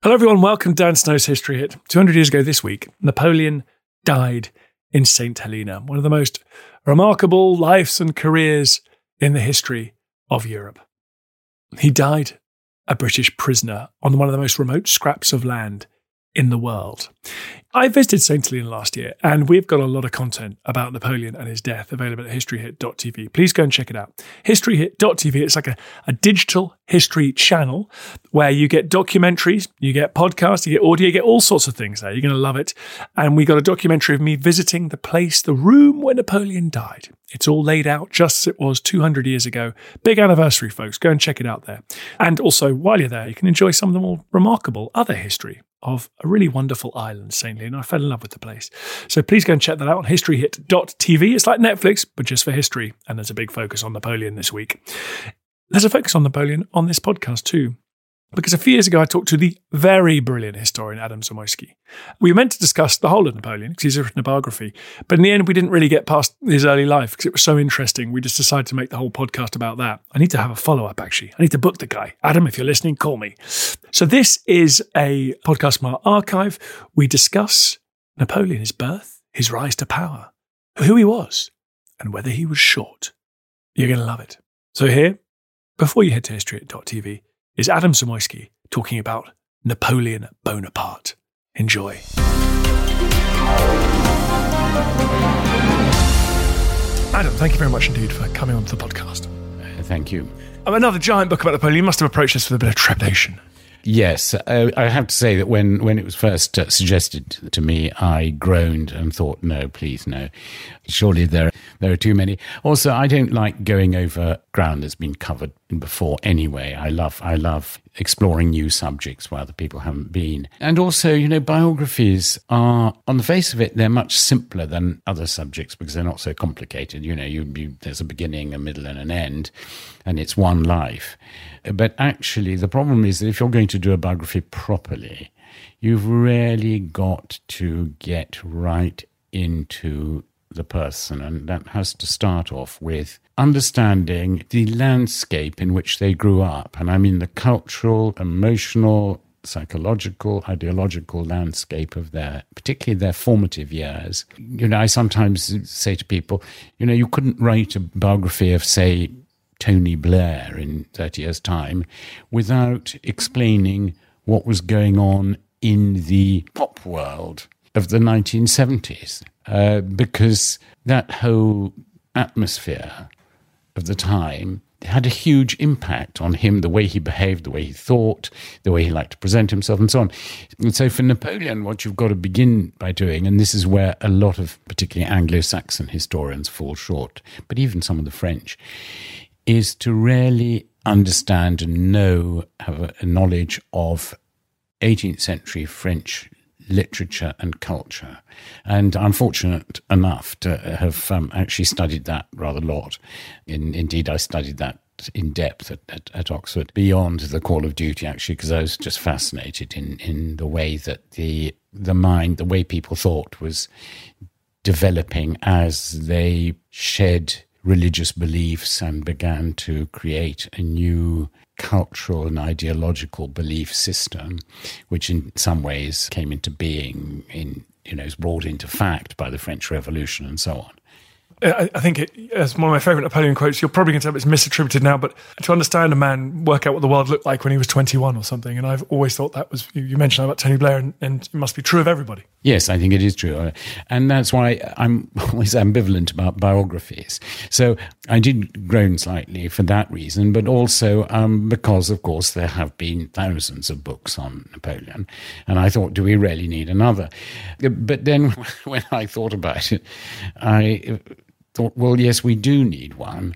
Hello, everyone. Welcome to Dan Snow's History Hit. 200 years ago this week, Napoleon died in St. Helena, one of the most remarkable lives and careers in the history of Europe. He died a British prisoner on one of the most remote scraps of land in the world. I visited St. Helena last year, and we've got a lot of content about Napoleon and his death available at historyhit.tv. Please go and check it out. Historyhit.tv, it's like a, a digital history channel where you get documentaries, you get podcasts, you get audio, you get all sorts of things there. You're going to love it. And we got a documentary of me visiting the place, the room where Napoleon died. It's all laid out just as it was 200 years ago. Big anniversary, folks. Go and check it out there. And also, while you're there, you can enjoy some of the more remarkable other history of a really wonderful island, St. Helena. I fell in love with the place. So please go and check that out on historyhit.tv. It's like Netflix, but just for history. And there's a big focus on Napoleon this week. There's a focus on Napoleon on this podcast too. Because a few years ago, I talked to the very brilliant historian Adam Zamoyski. We were meant to discuss the whole of Napoleon because he's written a biography, but in the end, we didn't really get past his early life because it was so interesting. We just decided to make the whole podcast about that. I need to have a follow up, actually. I need to book the guy. Adam, if you're listening, call me. So, this is a podcast from our archive. We discuss Napoleon, his birth, his rise to power, who he was, and whether he was short. You're going to love it. So, here, before you head to history.tv, is Adam Zamoyski talking about Napoleon Bonaparte. Enjoy. Adam, thank you very much indeed for coming onto the podcast. Uh, Thank you. Um, another giant book about Napoleon. You must have approached this with a bit of trepidation. Yes, uh, I have to say that when, when it was first uh, suggested to me, I groaned and thought, no, please, no. Surely there, there are too many. Also, I don't like going over ground that's been covered before anyway. I love, I love exploring new subjects where other people haven't been. And also, you know, biographies are, on the face of it, they're much simpler than other subjects because they're not so complicated. You know, you, you, there's a beginning, a middle, and an end, and it's one life. But actually, the problem is that if you're going to do a biography properly, you've really got to get right into the person, and that has to start off with understanding the landscape in which they grew up. And I mean the cultural, emotional, psychological, ideological landscape of their, particularly their formative years. You know, I sometimes say to people, you know, you couldn't write a biography of, say, Tony Blair in 30 years' time without explaining what was going on in the pop world of the 1970s. Uh, because that whole atmosphere of the time had a huge impact on him, the way he behaved, the way he thought, the way he liked to present himself, and so on. And so for Napoleon, what you've got to begin by doing, and this is where a lot of particularly Anglo Saxon historians fall short, but even some of the French, is to really understand and know, have a, knowledge of 18th century French literature and culture. And I'm fortunate enough to have um, actually studied that rather a lot. In, indeed, I studied that in depth at, at, at Oxford, beyond the call of duty, actually, because I was just fascinated in, in the way that the the mind, the way people thought was developing as they shed religious beliefs and began to create a new cultural and ideological belief system, which in some ways came into being in you know, is brought into fact by the French Revolution and so on. I, think it, it's one of my favourite Napoleon quotes. You're probably going to say it's misattributed now, but to understand a man, work out what the world looked like when he was 21 or something. And I've always thought that was, you mentioned about Tony Blair, and, and it must be true of everybody. Yes, I think it is true. And that's why I'm always ambivalent about biographies. So I did groan slightly for that reason, but also um, because, of course, there have been thousands of books on Napoleon. And I thought, do we really need another? But then when I thought about it, I thought, well, yes, we do need one,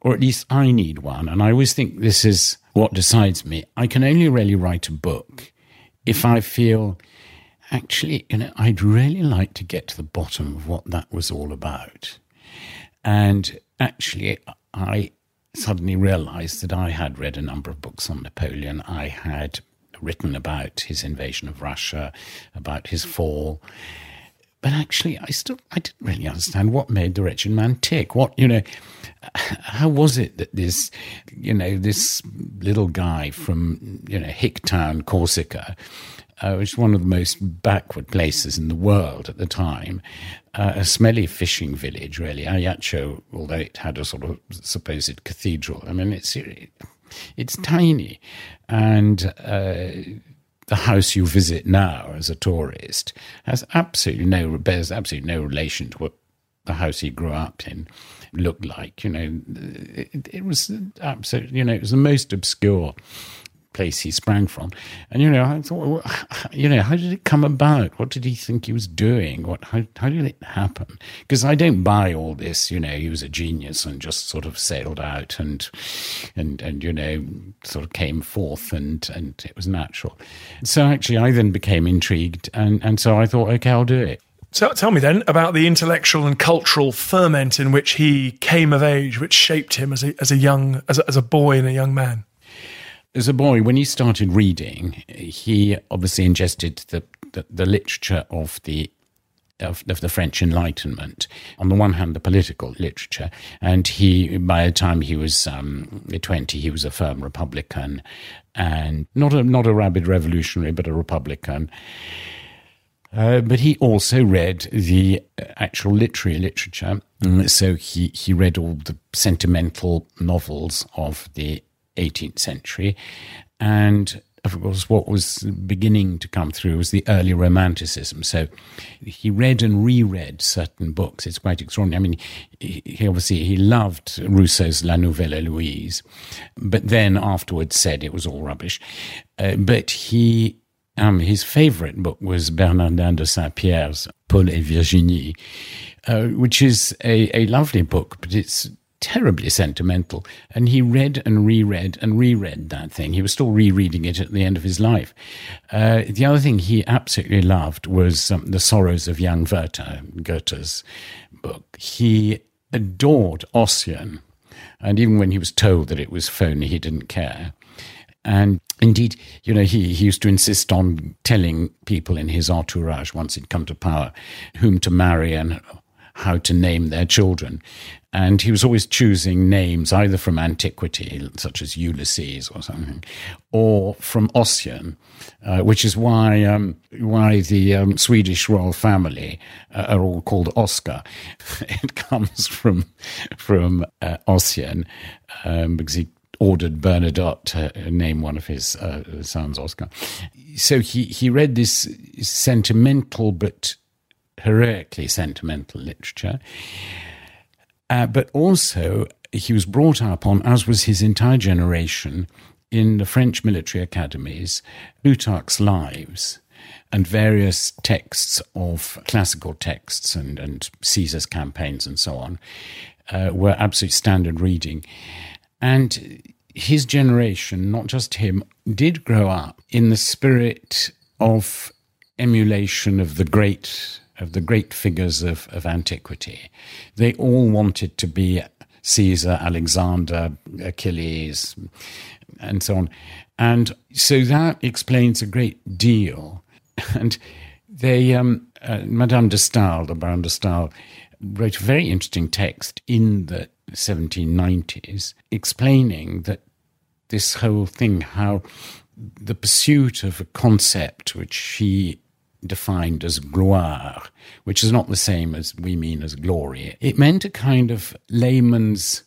or at least I need one. And I always think this is what decides me. I can only really write a book if I feel actually, you know, I'd really like to get to the bottom of what that was all about. And actually, I suddenly realized that I had read a number of books on Napoleon. I had written about his invasion of Russia, about his fall. But actually, I still I didn't really understand what made the wretched man tick. What you know, how was it that this you know this little guy from you know Hicktown, Corsica, uh, which is one of the most backward places in the world at the time, uh, a smelly fishing village, really. Ajaccio, although it had a sort of supposed cathedral, I mean, it's it's tiny, and uh, the house you visit now as a tourist has absolutely no bears absolutely no relation to what the house he grew up in looked like. You know, it, it was absolutely you know it was the most obscure place he sprang from. And, you know, I thought, you know, how did it come about? What did he think he was doing? What, how, how did it happen? Because I don't buy all this, you know, he was a genius and just sort of sailed out and, and, and, you know, sort of came forth and, and it was natural. So actually, I then became intrigued. And, and so I thought, okay, I'll do it. So tell me then about the intellectual and cultural ferment in which he came of age, which shaped him as a, as a young, as a, as a boy and a young man as a boy, when he started reading, he obviously ingested the, the, the literature of the of, of, the French Enlightenment. On the one hand, the political literature, and he, by the time he was um, twenty, he was a firm Republican, and not a not a rabid revolutionary, but a Republican. Uh, but he also read the actual literary literature. Mm, so he, he read all the sentimental novels of the 18th century. And of course, what was beginning to come through was the early Romanticism. So he read and reread certain books. It's quite extraordinary. I mean, he, obviously he loved Rousseau's La Nouvelle Heloise, but then afterwards said it was all rubbish. Uh, but he um, his favorite book was Bernardin de Saint Pierre's Paul et Virginie, uh, which is a, a lovely book, but it's terribly sentimental. And he read and reread and reread that thing. He was still rereading it at the end of his life. Uh, the other thing he absolutely loved was um, The Sorrows of Young Werther, Goethe's book. He adored Ossian. And even when he was told that it was phony, he didn't care. And indeed, you know, he, he used to insist on telling people in his entourage, once he'd come to power, whom to marry and how to name their children. And he was always choosing names either from antiquity, such as Ulysses or something, or from Ossian, uh, which is why um, why the um, Swedish royal family uh, are all called Oscar. it comes from from uh, Ossian um, because he ordered Bernadotte to name one of his uh, sons Oscar. So he he read this sentimental but heroically sentimental literature. Uh, but also, he was brought up on, as was his entire generation, in the French military academies, Plutarch's Lives and various texts of classical texts and, and Caesar's campaigns and so on uh, were absolute standard reading. And his generation, not just him, did grow up in the spirit of emulation of the great of the great figures of, of antiquity. They all wanted to be Caesar, Alexander, Achilles, and so on. And so that explains a great deal. And they, um, uh, Madame de Stael, the Baron de Stael, wrote a very interesting text in the 1790s explaining that this whole thing, how the pursuit of a concept which she defined as gloire, which is not the same as we mean as glory. It meant a kind of layman's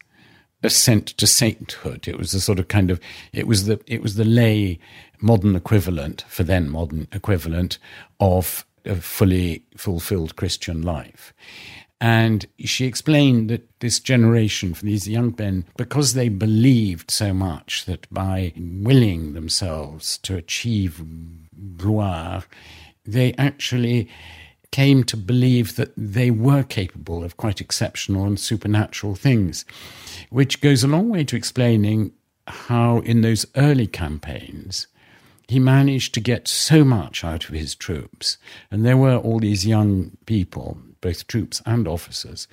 ascent to sainthood. It was a sort of kind of it was the it was the lay modern equivalent for then modern equivalent of a fully fulfilled Christian life. And she explained that this generation, for these young men, because they believed so much that by willing themselves to achieve gloire, they actually came to believe that they were capable of quite exceptional and supernatural things, which goes a long way to explaining how, in those early campaigns, he managed to get so much out of his troops. And there were all these young people, both troops and officers,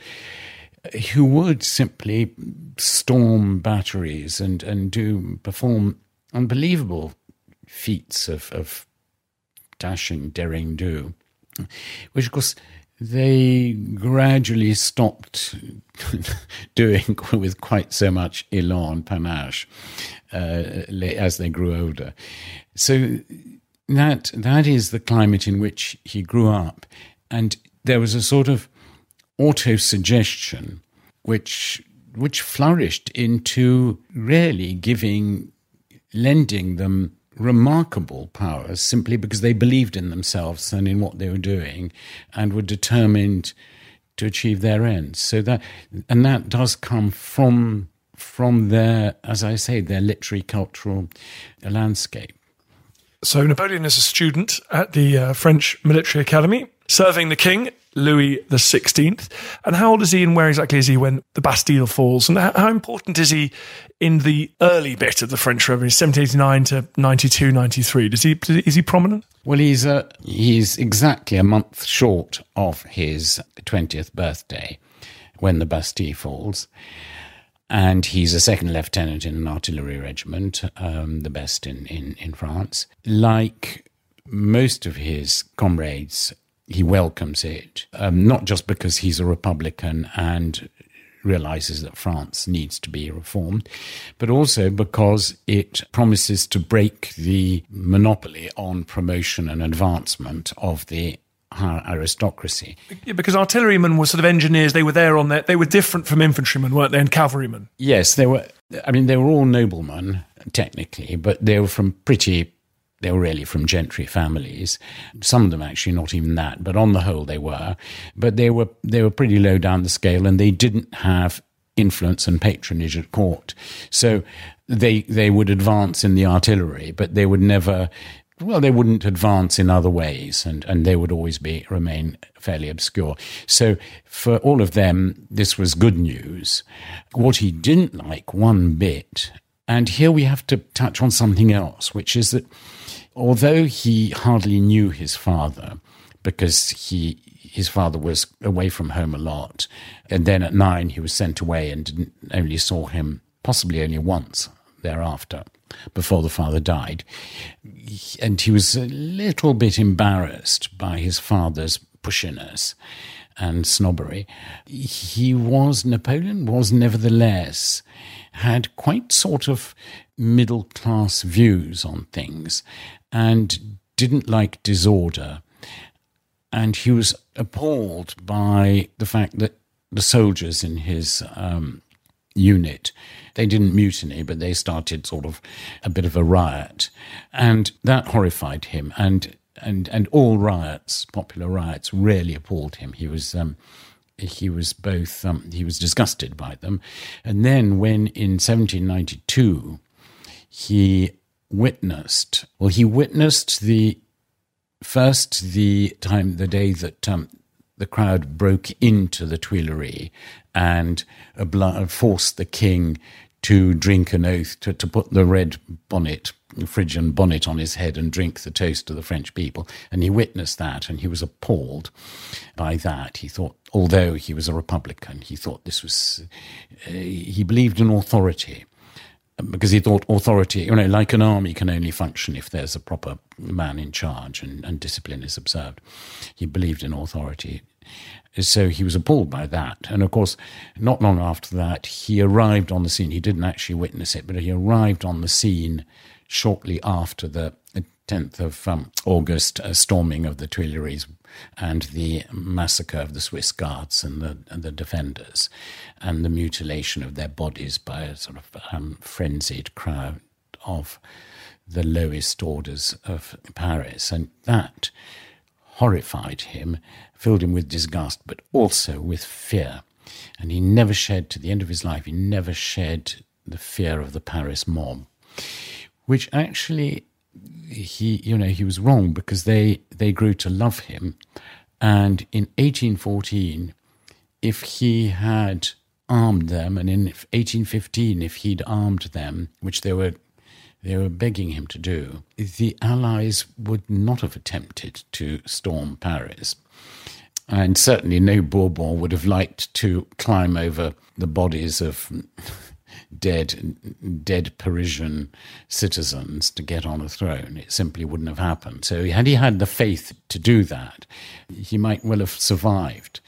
who would simply storm batteries and, and do perform unbelievable feats of, of dashing, daring do which of course they gradually stopped doing with quite so much elan panache uh, as they grew older. So that that is the climate in which he grew up, and there was a sort of auto suggestion which which flourished into really giving lending them remarkable powers simply because they believed in themselves and in what they were doing and were determined to achieve their ends. So that and that does come from from their, as I say, their literary cultural landscape. So Napoleon is a student at the uh, French Military Academy, serving the king Louis the Sixteenth. And how old is he, and where exactly is he when the Bastille falls? And how, important is he in the early bit of the French Revolution, 1789 to 92, 93? Does he is he prominent? Well, he's a, he's exactly a month short of his twentieth birthday when the Bastille falls. And he's a second lieutenant in an artillery regiment, um, the best in, in, in France. Like most of his comrades he welcomes it, um, not just because he's a Republican and realizes that France needs to be reformed, but also because it promises to break the monopoly on promotion and advancement of the higher aristocracy. Yeah, because artillerymen were sort of engineers. They were there on their. They were different from infantrymen, weren't they? And cavalrymen. Yes, they were. I mean, they were all noblemen technically, but they were from pretty they were really from gentry families. Some of them actually not even that, but on the whole they were. But they were they were pretty low down the scale, and they didn't have influence and patronage at court. So they they would advance in the artillery, but they would never. Well, they wouldn't advance in other ways, and, and they would always be remain fairly obscure. So for all of them, this was good news. What he didn't like one bit, and here we have to touch on something else, which is that although he hardly knew his father because he his father was away from home a lot, and then at nine he was sent away and only saw him possibly only once thereafter before the father died. And he was a little bit embarrassed by his father's pushiness and snobbery. He was, Napoleon was nevertheless, had quite sort of middle class views on things and didn't like disorder. And he was appalled by the fact that the soldiers in his um, unit they didn't mutiny, but they started sort of a bit of a riot, and that horrified him. And and and all riots, popular riots, really appalled him. He was. Um, he was both um, he was disgusted by them, and then when in 1792 he witnessed, well, he witnessed the first the time, the day that um, the crowd broke into the Tuileries and forced the king to drink an oath, to, to put the red bonnet, Phrygian bonnet on his head and drink the toast to the French people. And he witnessed that and he was appalled by that. He thought, although he was a Republican, he thought this was, uh, he believed in authority because he thought authority, you know, like an army can only function if there's a proper man in charge and, and discipline is observed. He believed in authority. So he was appalled by that. And of course, not long after that, he arrived on the scene. He didn't actually witness it, but he arrived on the scene shortly after the 10th of um, August uh, storming of the Tuileries and the massacre of the Swiss guards and the, and the defenders and the mutilation of their bodies by a sort of um, frenzied crowd of the lowest orders of Paris. And that horrified him, filled him with disgust, but also with fear. And he never shed, to the end of his life, he never shed the fear of the Paris mob, which actually he, you know, he was wrong because they, they grew to love him. And in 1814, if he had armed them, and in 1815, if he'd armed them, which they were they were begging him to do, the Allies would not have attempted to storm Paris. And certainly no Bourbon would have liked to climb over the bodies of dead, dead Parisian citizens to get on a throne. It simply wouldn't have happened. So, had he had the faith to do that, he might well have survived.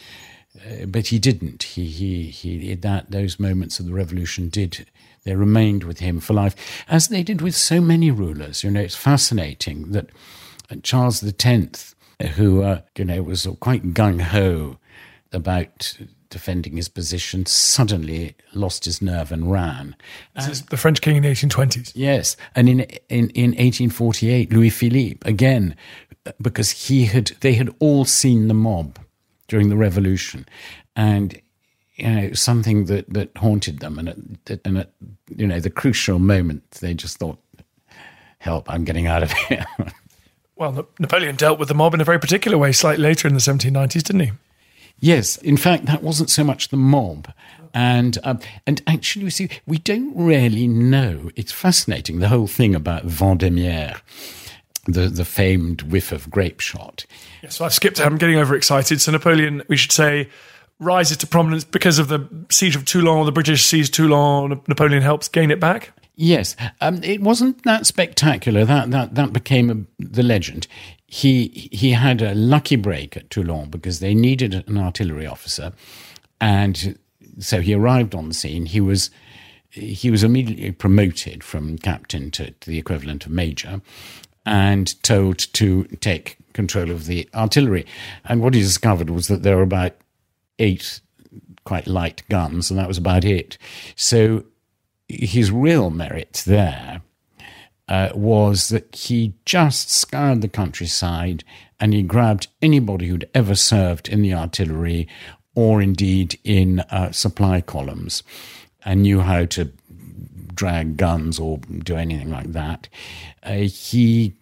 Uh, but he didn't. He, he, he, that those moments of the revolution did they remained with him for life, as they did with so many rulers. You know, it's fascinating that Charles X, who uh, you know was quite gung ho about defending his position, suddenly lost his nerve and ran. This is the French king in the 1820s. Yes, and in in in 1848, Louis Philippe again, because he had they had all seen the mob during the revolution, and you know something that that haunted them, and at, and at you know the crucial moment, they just thought, "Help! I'm getting out of here." well, Napoleon dealt with the mob in a very particular way slightly later in the 1790s, didn't he? Yes, in fact, that wasn't so much the mob. And um, and actually, you see, we don't really know. It's fascinating the whole thing about Vendémiaire, the the famed whiff of grape shot. Yes, so I've skipped. I'm getting overexcited. So Napoleon, we should say, rises to prominence because of the siege of Toulon. The British seize Toulon. Napoleon helps gain it back. Yes, um, it wasn't that spectacular. That that that became a, the legend. He he had a lucky break at Toulon because they needed an artillery officer, and so he arrived on the scene. He was he was immediately promoted from captain to, to the equivalent of major, and told to take control of the artillery. And what he discovered was that there were about eight quite light guns, and that was about it. So his real merit there uh, was that he just scoured the countryside and he grabbed anybody who'd ever served in the artillery or indeed in uh, supply columns and knew how to drag guns or do anything like that. Uh, he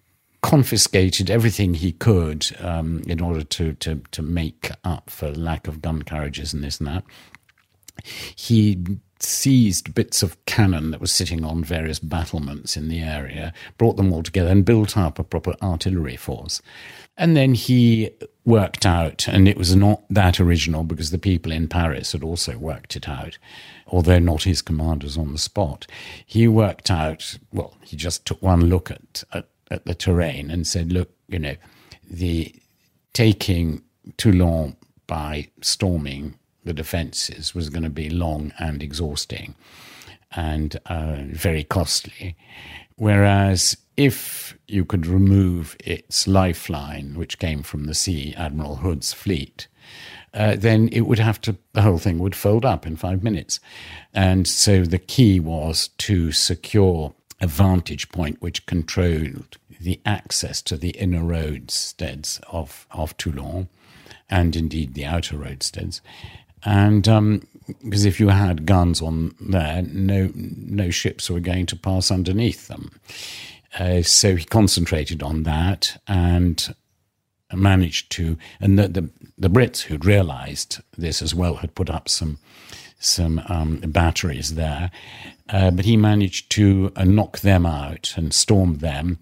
confiscated everything he could um, in order to, to, to make up for lack of gun carriages and this and that. He seized bits of cannon that were sitting on various battlements in the area, brought them all together, and built up a proper artillery force. And then he worked out, and it was not that original because the people in Paris had also worked it out, although not his commanders on the spot. He worked out, well, he just took one look at, at, at the terrain and said, look, you know, the taking Toulon by storming the defences was going to be long and exhausting and uh, very costly. Whereas if you could remove its lifeline, which came from the sea, Admiral Hood's fleet, uh, then it would have to, the whole thing would fold up in five minutes. And so the key was to secure a vantage point which controlled the access to the inner roadsteads of, of Toulon and indeed the outer roadsteads and um, because if you had guns on there, no no ships were going to pass underneath them. Uh, so he concentrated on that and managed to. And the the, the Brits, who'd realised this as well, had put up some some um, batteries there, uh, but he managed to uh, knock them out and storm them,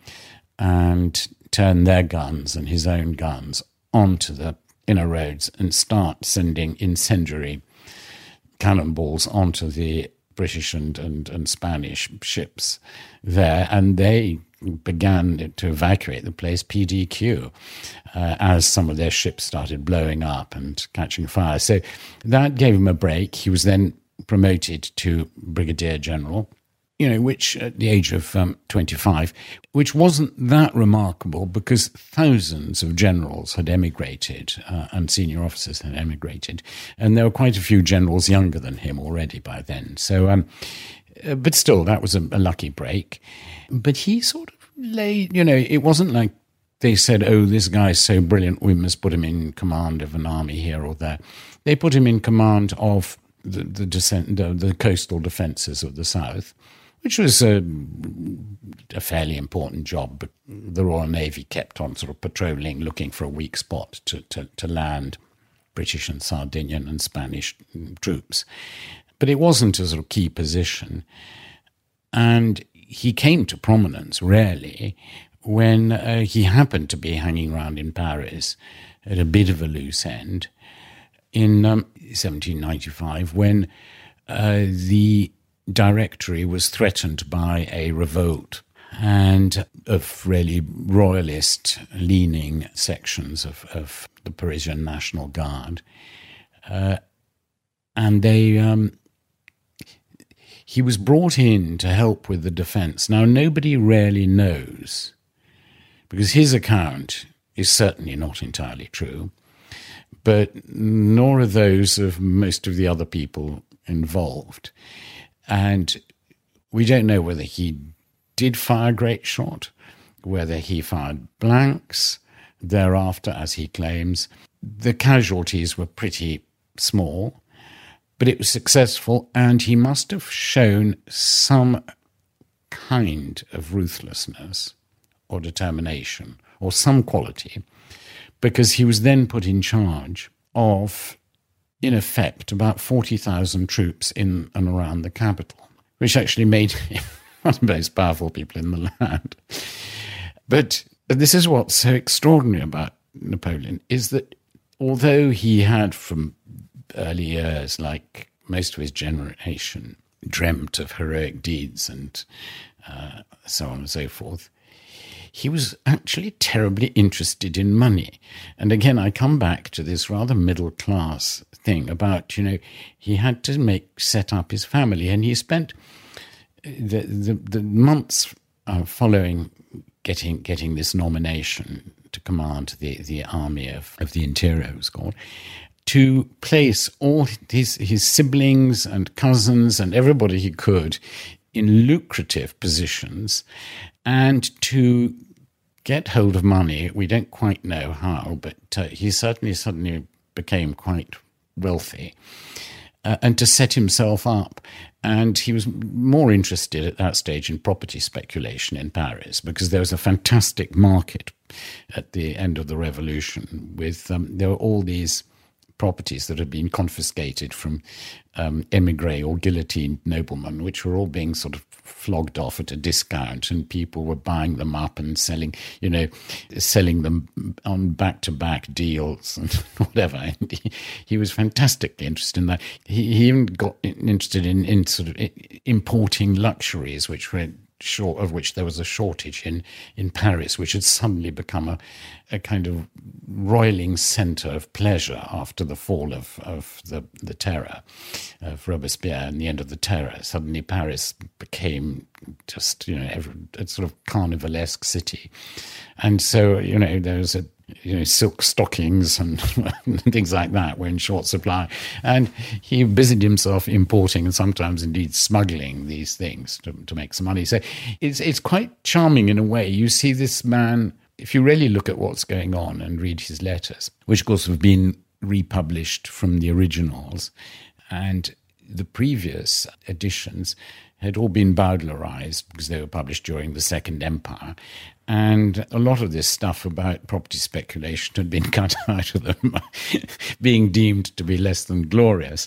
and turn their guns and his own guns onto the inner roads and start sending incendiary cannonballs onto the British and, and, and Spanish ships there, and they began to evacuate the place PDQ uh, as some of their ships started blowing up and catching fire. So that gave him a break. He was then promoted to brigadier general. You know, which at the age of um, 25, which wasn't that remarkable because thousands of generals had emigrated uh, and senior officers had emigrated. And there were quite a few generals younger than him already by then. So, um, uh, but still, that was a, a lucky break. But he sort of lay, you know, it wasn't like they said, oh, this guy's so brilliant, we must put him in command of an army here or there. They put him in command of the, the, descent, the, the coastal defences of the south which was a, a, fairly important job. But the Royal Navy kept on sort of patrolling, looking for a weak spot to, to, to land British and Sardinian and Spanish troops. But it wasn't a sort of key position. And he came to prominence rarely when uh, he happened to be hanging around in Paris at a bit of a loose end in um, 1795 when uh, the directory was threatened by a revolt and of really royalist leaning sections of, of the Parisian National Guard. Uh, and they um, he was brought in to help with the defense. Now, nobody really knows, because his account is certainly not entirely true, but nor are those of most of the other people involved. And we don't know whether he did fire grape shot, whether he fired blanks thereafter, as he claims. The casualties were pretty small, but it was successful, and he must have shown some kind of ruthlessness or determination or some quality because he was then put in charge of in effect, about 40,000 troops in and around the capital, which actually made him one of the most powerful people in the land. But this is what's so extraordinary about Napoleon is that although he had from early years, like most of his generation, dreamt of heroic deeds and uh, so on and so forth, he was actually terribly interested in money. And again, I come back to this rather middle class thing about, you know, he had to make, set up his family. And he spent the, the, the months uh, following getting, getting this nomination to command the, the army of, of the interior, it was called, to place all his, his siblings and cousins and everybody he could in lucrative positions and to get hold of money. We don't quite know how, but uh, he certainly suddenly became quite wealthy. Uh, and to set himself up. And he was more interested at that stage in property speculation in Paris because there was a fantastic market at the end of the revolution. With um, there were all these properties that had been confiscated from um, emigre or guillotined noblemen, which were all being sort of flogged off at a discount, and people were buying them up and selling, you know, selling them on back to back deals and whatever. And he, he, was fantastically interested in that. He, he even got interested in, in sort of importing luxuries, which were short of which there was a shortage in, in Paris, which had suddenly become a, a kind of roiling centre of pleasure after the fall of, of the, the terror of Robespierre and the end of the terror. Suddenly Paris became just, you know, every, a sort of carnivalesque city. And so, you know, there was a you know, silk stockings and things like that were in short supply. And he busied himself importing and sometimes indeed smuggling these things to, to make some money. So it's, it's quite charming in a way. You see this man, if you really look at what's going on and read his letters, which of course have been republished from the originals, and the previous editions had all been Bowdlerized because they were published during the Second Empire. And a lot of this stuff about property speculation had been cut out of them, being deemed to be less than glorious.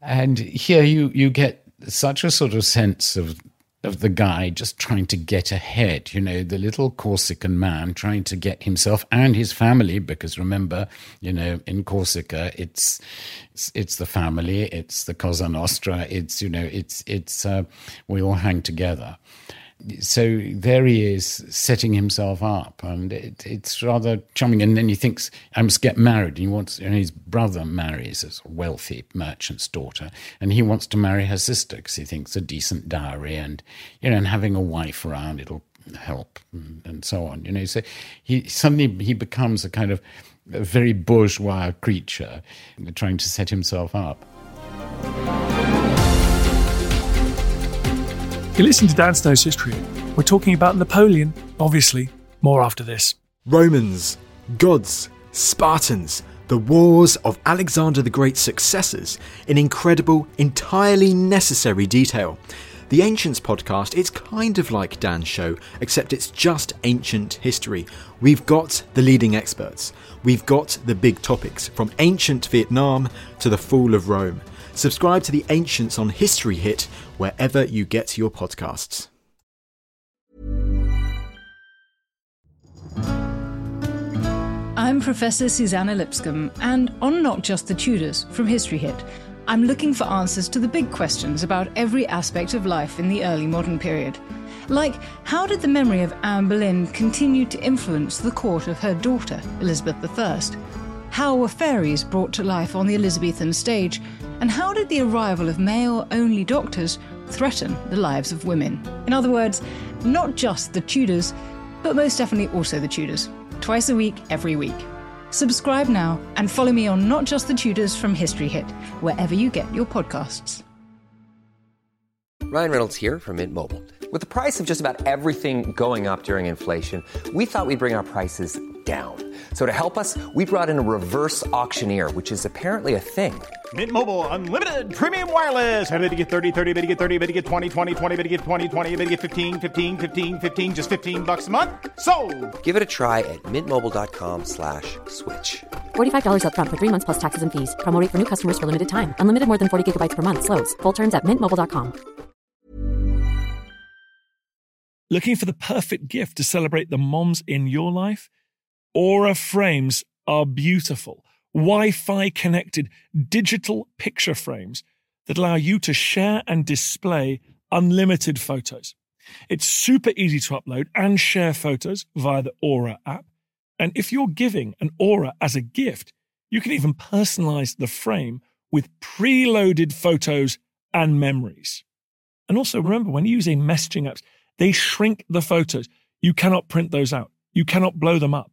And here you, you get such a sort of sense of of the guy just trying to get ahead, you know, the little Corsican man trying to get himself and his family, because remember, you know, in Corsica, it's it's, it's the family, it's the Cosa Nostra, it's you know, it's it's uh, we all hang together, So there he is setting himself up, and it, it's rather charming. And then he thinks, I must get married. And he wants, and his brother marries a wealthy merchant's daughter, and he wants to marry her sister because he thinks a decent dowry and, you know, and having a wife around, it'll help and, and so on. You know, so he suddenly he becomes a kind of a very bourgeois creature trying to set himself up. You listen to Dan Snow's History. We're talking about Napoleon, obviously. More after this. Romans, gods, Spartans, the wars of Alexander the Great's successors in incredible, entirely necessary detail. The Ancients podcast, it's kind of like Dan's show, except it's just ancient history. We've got the leading experts. We've got the big topics, from ancient Vietnam to the fall of Rome. Subscribe to the Ancients on History Hit wherever you get your podcasts. I'm Professor Suzannah Lipscomb, and on Not Just the Tudors from History Hit, I'm looking for answers to the big questions about every aspect of life in the early modern period. Like, how did the memory of Anne Boleyn continue to influence the court of her daughter, Elizabeth I? How were fairies brought to life on the Elizabethan stage? And how did the arrival of male only doctors threaten the lives of women? In other words, not just the Tudors, but most definitely also the Tudors. Twice a week, every week. Subscribe now and follow me on Not Just the Tudors from History Hit, wherever you get your podcasts. Ryan Reynolds here from Mint Mobile. With the price of just about everything going up during inflation, we thought we'd bring our prices down. So to help us, we brought in a reverse auctioneer, which is apparently a thing. Mint Mobile unlimited premium wireless. Ready to get 30, 30, bit to get 30, bit to get 20, 20, 20, bit to get 20, 20, bit to get 15, 15, 15, 15 just 15 bucks a month. So, Give it a try at mintmobile.com slash switch. $45 upfront for three months plus taxes and fees. Promo for new customers for limited time. Unlimited more than 40 gigabytes per month. Slows. Full terms at mintmobile.com. Looking for the perfect gift to celebrate the moms in your life? Aura frames are beautiful, Wi Fi connected digital picture frames that allow you to share and display unlimited photos. It's super easy to upload and share photos via the Aura app. And if you're giving an Aura as a gift, you can even personalize the frame with preloaded photos and memories. And also remember, when you're using messaging apps, they shrink the photos. You cannot print those out. You cannot blow them up.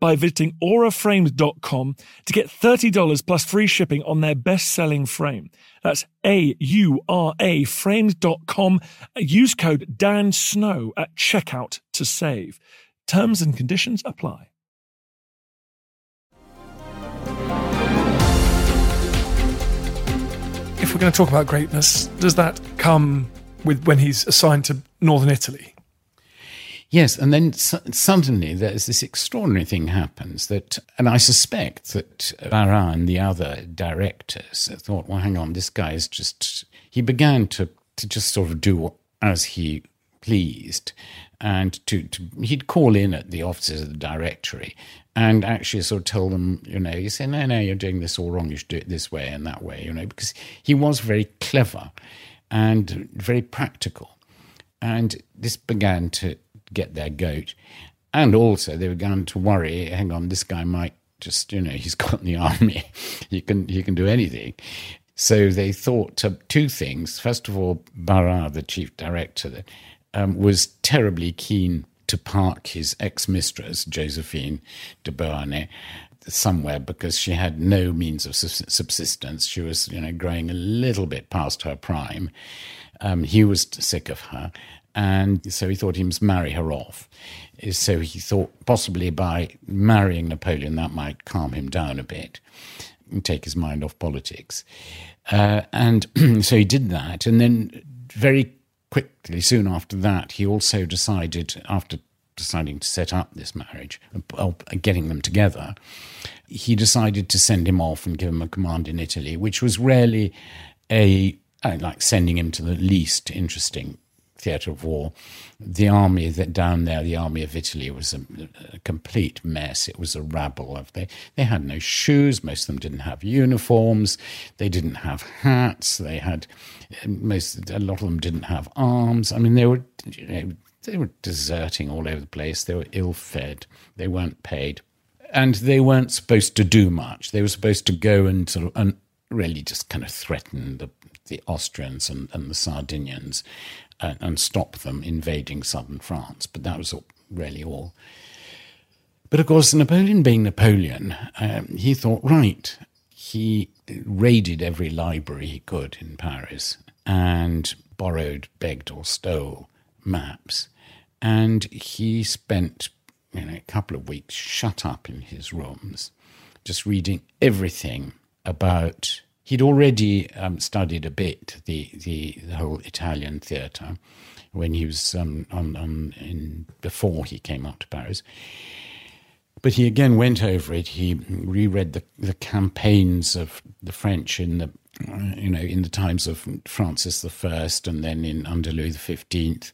by visiting auraframes.com to get $30 plus free shipping on their best selling frame. That's A U R A frames.com. Use code Dan Snow at checkout to save. Terms and conditions apply. If we're going to talk about greatness, does that come with when he's assigned to northern Italy? Yes, and then su- suddenly there's this extraordinary thing happens that, and I suspect that Barras and the other directors thought, well, hang on, this guy is just, he began to, to just sort of do as he pleased. And to, to he'd call in at the offices of the directory and actually sort of tell them, you know, you say, no, no, you're doing this all wrong. You should do it this way and that way, you know, because he was very clever and very practical. And this began to get their goat. And also, they began to worry hang on, this guy might just, you know, he's got the army, he can, he can do anything. So they thought of two things. First of all, Barras, the chief director, um, was terribly keen to park his ex mistress, Josephine de Beauharnais, somewhere because she had no means of subsistence. She was, you know, growing a little bit past her prime. Um, he was sick of her. And so he thought he must marry her off. So he thought possibly by marrying Napoleon, that might calm him down a bit and take his mind off politics. Uh, and so he did that. And then very quickly, soon after that, he also decided, after deciding to set up this marriage, uh, getting them together, he decided to send him off and give him a command in Italy, which was really a like sending him to the least interesting theatre of war. The army that down there, the army of Italy, was a, a, complete mess. It was a rabble of they. They had no shoes. Most of them didn't have uniforms. They didn't have hats. They had most. A lot of them didn't have arms. I mean, they were. You know, they were deserting all over the place. They were ill fed. They weren't paid. And they weren't supposed to do much. They were supposed to go and sort of and really just kind of threaten the, the Austrians and, and the Sardinians and, stop them invading southern France. But that was really all. But of course, Napoleon being Napoleon, um, he thought, right, he raided every library he could in Paris and borrowed, begged, or stole maps. And he spent you know, a couple of weeks shut up in his rooms, just reading everything about. He'd already um, studied a bit the, the, the whole Italian theatre when he was um, on, on in, before he came up to Paris. But he again went over it. He reread the, the campaigns of the French in the you know in the times of Francis I and then in under Louis XV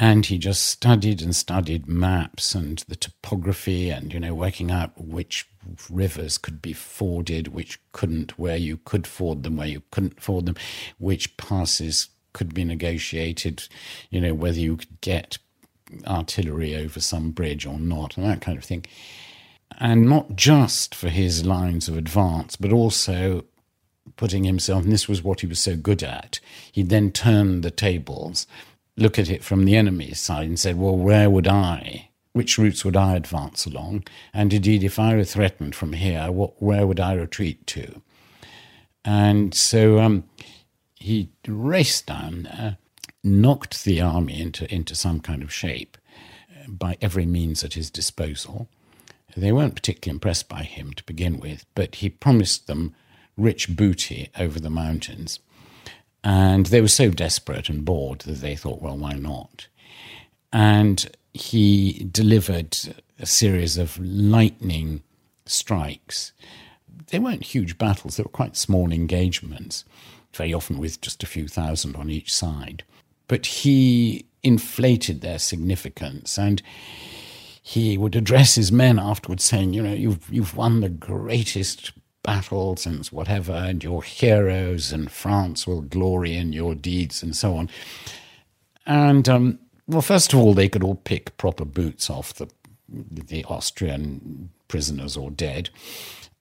and he just studied and studied maps and the topography and you know working out which rivers could be forded which couldn't where you could ford them where you couldn't ford them which passes could be negotiated you know whether you could get artillery over some bridge or not and that kind of thing. And not just for his lines of advance but also putting himself and this was what he was so good at he then turned the tables look at it from the enemy's side and said, well, where would I, which routes would I advance along? And indeed, if I were threatened from here, what, where would I retreat to? And so um, he raced down there, knocked the army into, into some kind of shape uh, by every means at his disposal. They weren't particularly impressed by him to begin with, but he promised them rich booty over the mountains and they were so desperate and bored that they thought, well, why not? And he delivered a series of lightning strikes. They weren't huge battles, they were quite small engagements, very often with just a few thousand on each side. But he inflated their significance and he would address his men afterwards saying, you know, you've, you've won the greatest battles and whatever, and you're heroes, and France will glory in your deeds, and so on. And um, well, first of all, they could all pick proper boots off the the Austrian prisoners or dead,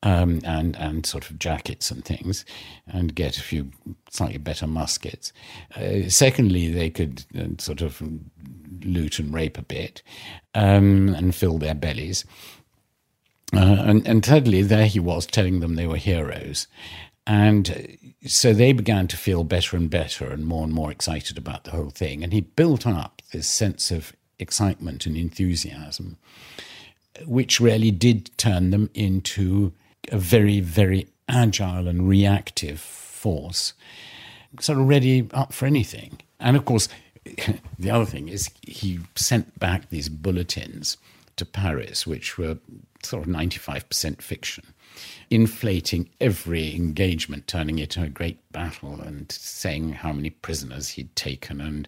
um, and and sort of jackets and things, and get a few slightly better muskets. Uh, secondly, they could uh, sort of loot and rape a bit, um, and fill their bellies. Uh, and, and there he was telling them they were heroes. And so they began to feel better and better and more and more excited about the whole thing. And he built up this sense of excitement and enthusiasm, which really did turn them into a very, very agile and reactive force, sort of ready up for anything. And of course, the other thing is he sent back these bulletins to Paris, which were sort of 95% fiction, inflating every engagement, turning it into a great battle, and saying how many prisoners he'd taken and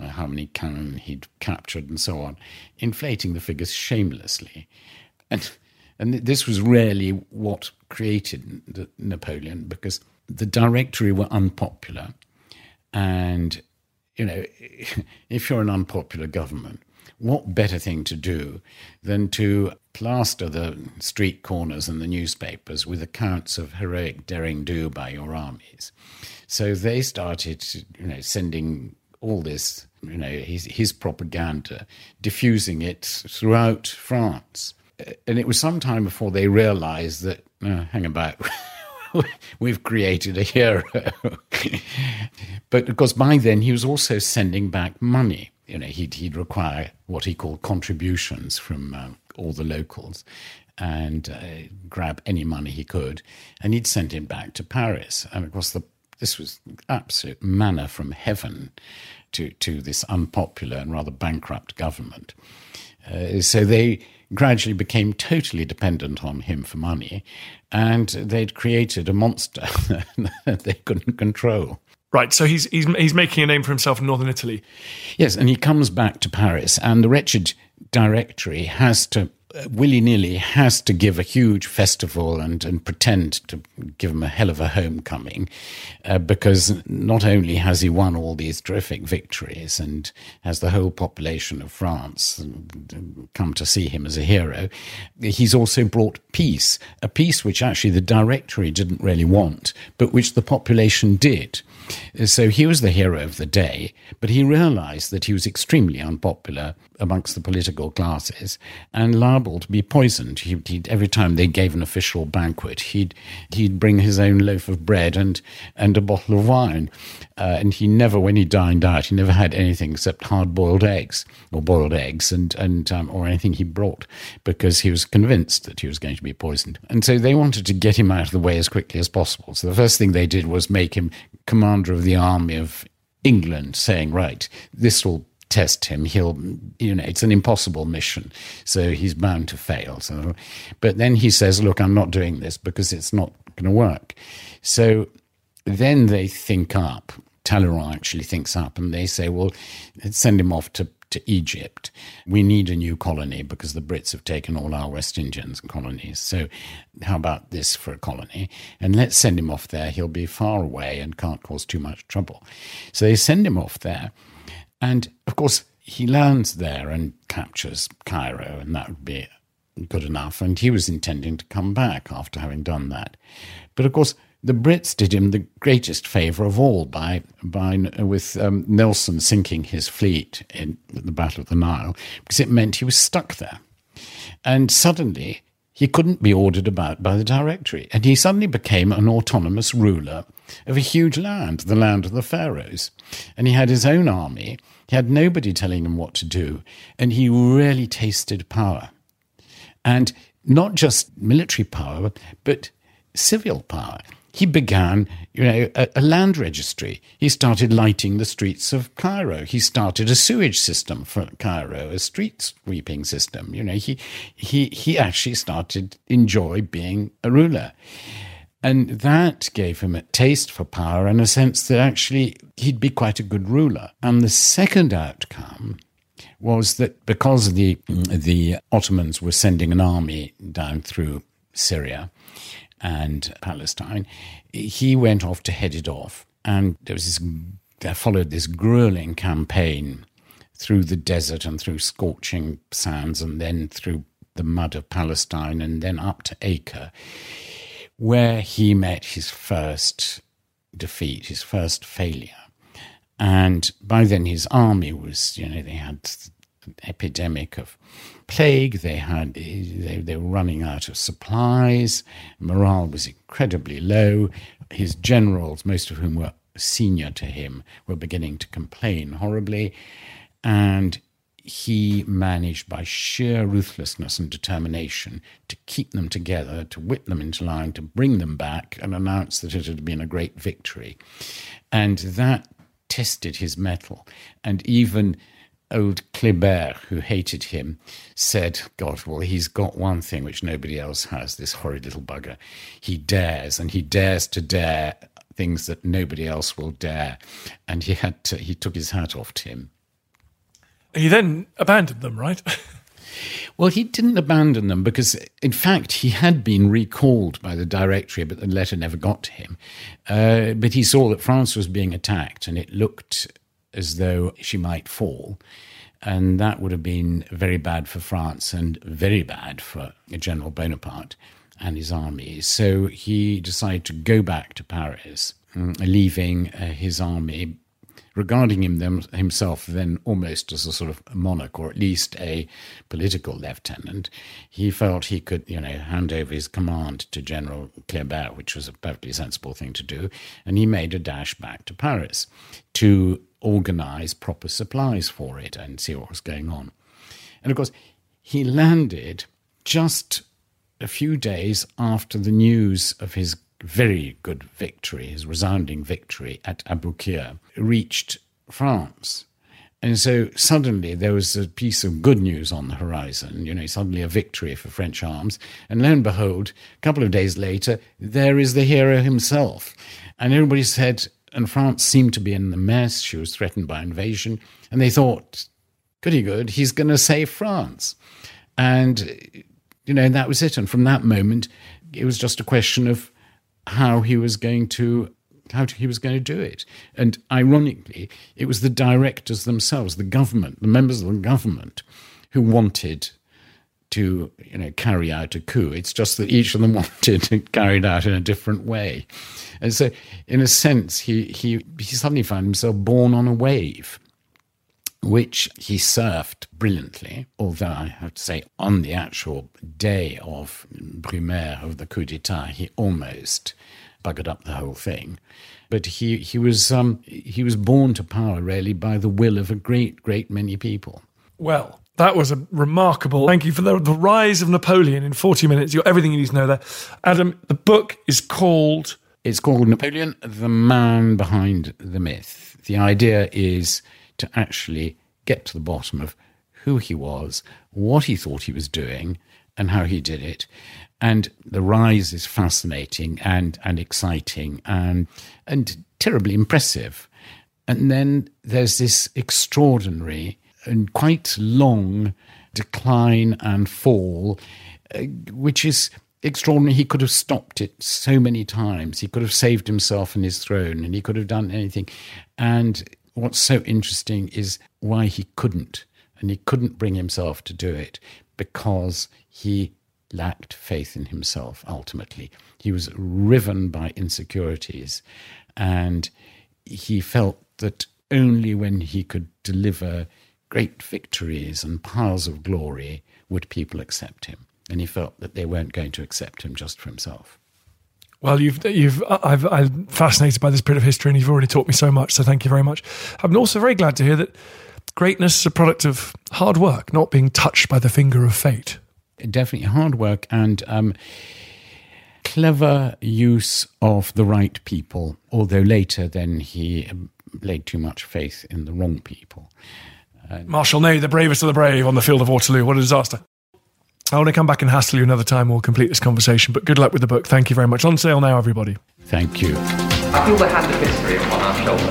uh, how many cannon he'd captured, and so on, inflating the figures shamelessly. And, and this was really what created Napoleon, because the Directory were unpopular. And, you know, if you're an unpopular government, what better thing to do than to plaster the street corners and the newspapers with accounts of heroic daring do by your armies? So they started, you know, sending all this, you know, his, his propaganda, diffusing it throughout France. And it was some time before they realized that, uh, hang about. we've created a hero. but of course, by then he was also sending back money you know, he'd, he'd require what he called contributions from uh, all the locals and uh, grab any money he could. And he'd send him back to Paris. And of course, the, this was absolute manna from heaven to, to this unpopular and rather bankrupt government. Uh, so they gradually became totally dependent on him for money, and they'd created a monster that they couldn't control. Right, so he's, he's he's making a name for himself in northern Italy. Yes, and he comes back to Paris, and the wretched directory has to willy nilly has to give a huge festival and, and pretend to give him a hell of a homecoming uh, because not only has he won all these terrific victories and has the whole population of France come to see him as a hero, he's also brought peace, a peace which actually the directory didn't really want, but which the population did. So he was the hero of the day, but he realized that he was extremely unpopular amongst the political classes and liable to be poisoned. He, every time they gave an official banquet, he'd he'd bring his own loaf of bread and and a bottle of wine, uh, and he never, when he dined out, he never had anything except hard boiled eggs or boiled eggs and and um, or anything he brought because he was convinced that he was going to be poisoned. And so they wanted to get him out of the way as quickly as possible. So the first thing they did was make him commander of the army of England, saying, "Right, this will." Test him he'll you know it's an impossible mission so he's bound to fail so but then he says look i'm not doing this because it's not going to work so then they think up Talleyrand actually thinks up and they say well let's send him off to to Egypt. We need a new colony because the Brits have taken all our West Indian colonies. So, how about this for a colony? And let's send him off there. He'll be far away and can't cause too much trouble. So, they send him off there. And of course, he lands there and captures Cairo, and that would be good enough. And he was intending to come back after having done that. But of course, the Brits did him the greatest favour of all by, by with um, Nelson sinking his fleet in the Battle of the Nile, because it meant he was stuck there. And suddenly, he couldn't be ordered about by the Directory, and he suddenly became an autonomous ruler of a huge land, the land of the pharaohs. And he had his own army, he had nobody telling him what to do, and he really tasted power. And not just military power, but civil power. He began, you know, a, a, land registry. He started lighting the streets of Cairo. He started a sewage system for Cairo, a street sweeping system. You know, he he he actually started enjoy being a ruler. And that gave him a taste for power and a sense that actually he'd be quite a good ruler. And the second outcome was that because the, the Ottomans were sending an army down through Syria and Palestine, he went off to head it off. And there was this, there followed this grueling campaign through the desert and through scorching sands and then through the mud of Palestine and then up to Acre where he met his first defeat, his first failure. And by then his army was, you know, they had an epidemic of plague, they had they, they were running out of supplies, morale was incredibly low. His generals, most of whom were senior to him, were beginning to complain horribly. And he managed by sheer ruthlessness and determination to keep them together, to whip them into line, to bring them back and announce that it had been a great victory. And that tested his mettle. And even old Kléber, who hated him, said, God, well, he's got one thing which nobody else has, this horrid little bugger. He dares, and he dares to dare things that nobody else will dare. And he had to, he took his hat off to him he then abandoned them, right? Well, he didn't abandon them because, in fact, he had been recalled by the Directory, but the letter never got to him. Uh, but he saw that France was being attacked, and it looked as though she might fall. And that would have been very bad for France and very bad for General Bonaparte and his army. So he decided to go back to Paris, mm, leaving uh, his army regarding him them, himself then almost as a sort of monarch or at least a political lieutenant, he felt he could, you know, hand over his command to General Kléber, which was a perfectly sensible thing to do, and he made a dash back to Paris to organize proper supplies for it and see what was going on. And of course, he landed just a few days after the news of his very good victory, his resounding victory at Aboukir, reached France. And so suddenly there was a piece of good news on the horizon, you know, suddenly a victory for French arms. And lo and behold, a couple of days later, there is the hero himself. And everybody said, and France seemed to be in the mess. She was threatened by invasion. And they thought, goody good, he's going to save France. And, you know, that was it. And from that moment, it was just a question of how he was going to how he was going to do it. And ironically, it was the directors themselves, the government, the members of the government, who wanted to you know carry out a coup. It's just that each of them wanted to carry it out in a different way. And so in a sense he he he suddenly found himself borne on a wave which he surfed brilliantly, although I have to say, on the actual day of Brumaire, of the coup d'etat, he almost buggered up the whole thing. But he, he, was, um, he was born to power, really, by the will of a great, great many people. Well, that was a remarkable. Thank you for the, the rise of Napoleon in 40 minutes. You're everything you need to know there. Adam, the book is called. It's called Napoleon, the man behind the myth. The idea is to actually get to the bottom of who he was, what he thought he was doing, and how he did it. And the rise is fascinating and, and exciting and, and terribly impressive. And then there's this extraordinary and quite long decline and fall, uh, which is extraordinary. He could have stopped it so many times. He could have saved himself and his throne, and he could have done anything. And what's so interesting is why he couldn't. And he couldn't bring himself to do it because he lacked faith in himself ultimately. He was riven by insecurities and he felt that only when he could deliver great victories and piles of glory would people accept him. And he felt that they weren't going to accept him just for himself. Well, you've you've I've, I'm fascinated by this bit of history, and you've already taught me so much. So thank you very much. I'm also very glad to hear that greatness is a product of hard work, not being touched by the finger of fate. Definitely hard work and um, clever use of the right people. Although later, then he um, laid too much faith in the wrong people. Uh, Marshal Ney, the bravest of the brave, on the field of Waterloo. What a disaster! I want to come back and hassle you another time. We'll complete this conversation. But good luck with the book. Thank you very much. On sale now, everybody. Thank you. I feel the hand of history upon our shoulders.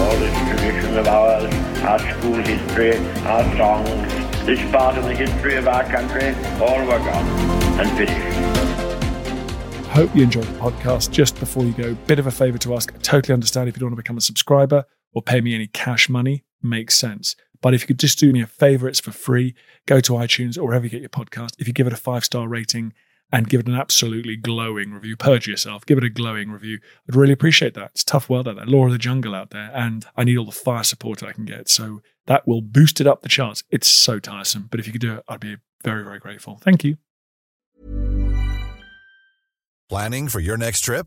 All this tradition of ours, our school history, our songs, this part of the history of our country, all were gone and finished. Hope you enjoyed the podcast. Just before you go, bit of a favor to ask. I totally understand if you don't want to become a subscriber or pay me any cash money. Makes sense. But if you could just do me a favor, it's for free. Go to iTunes or wherever you get your podcast. If you give it a five star rating and give it an absolutely glowing review, purge yourself, give it a glowing review. I'd really appreciate that. It's tough world out there, law of the jungle out there, and I need all the fire support I can get. So that will boost it up the charts. It's so tiresome. But if you could do it, I'd be very, very grateful. Thank you. Planning for your next trip?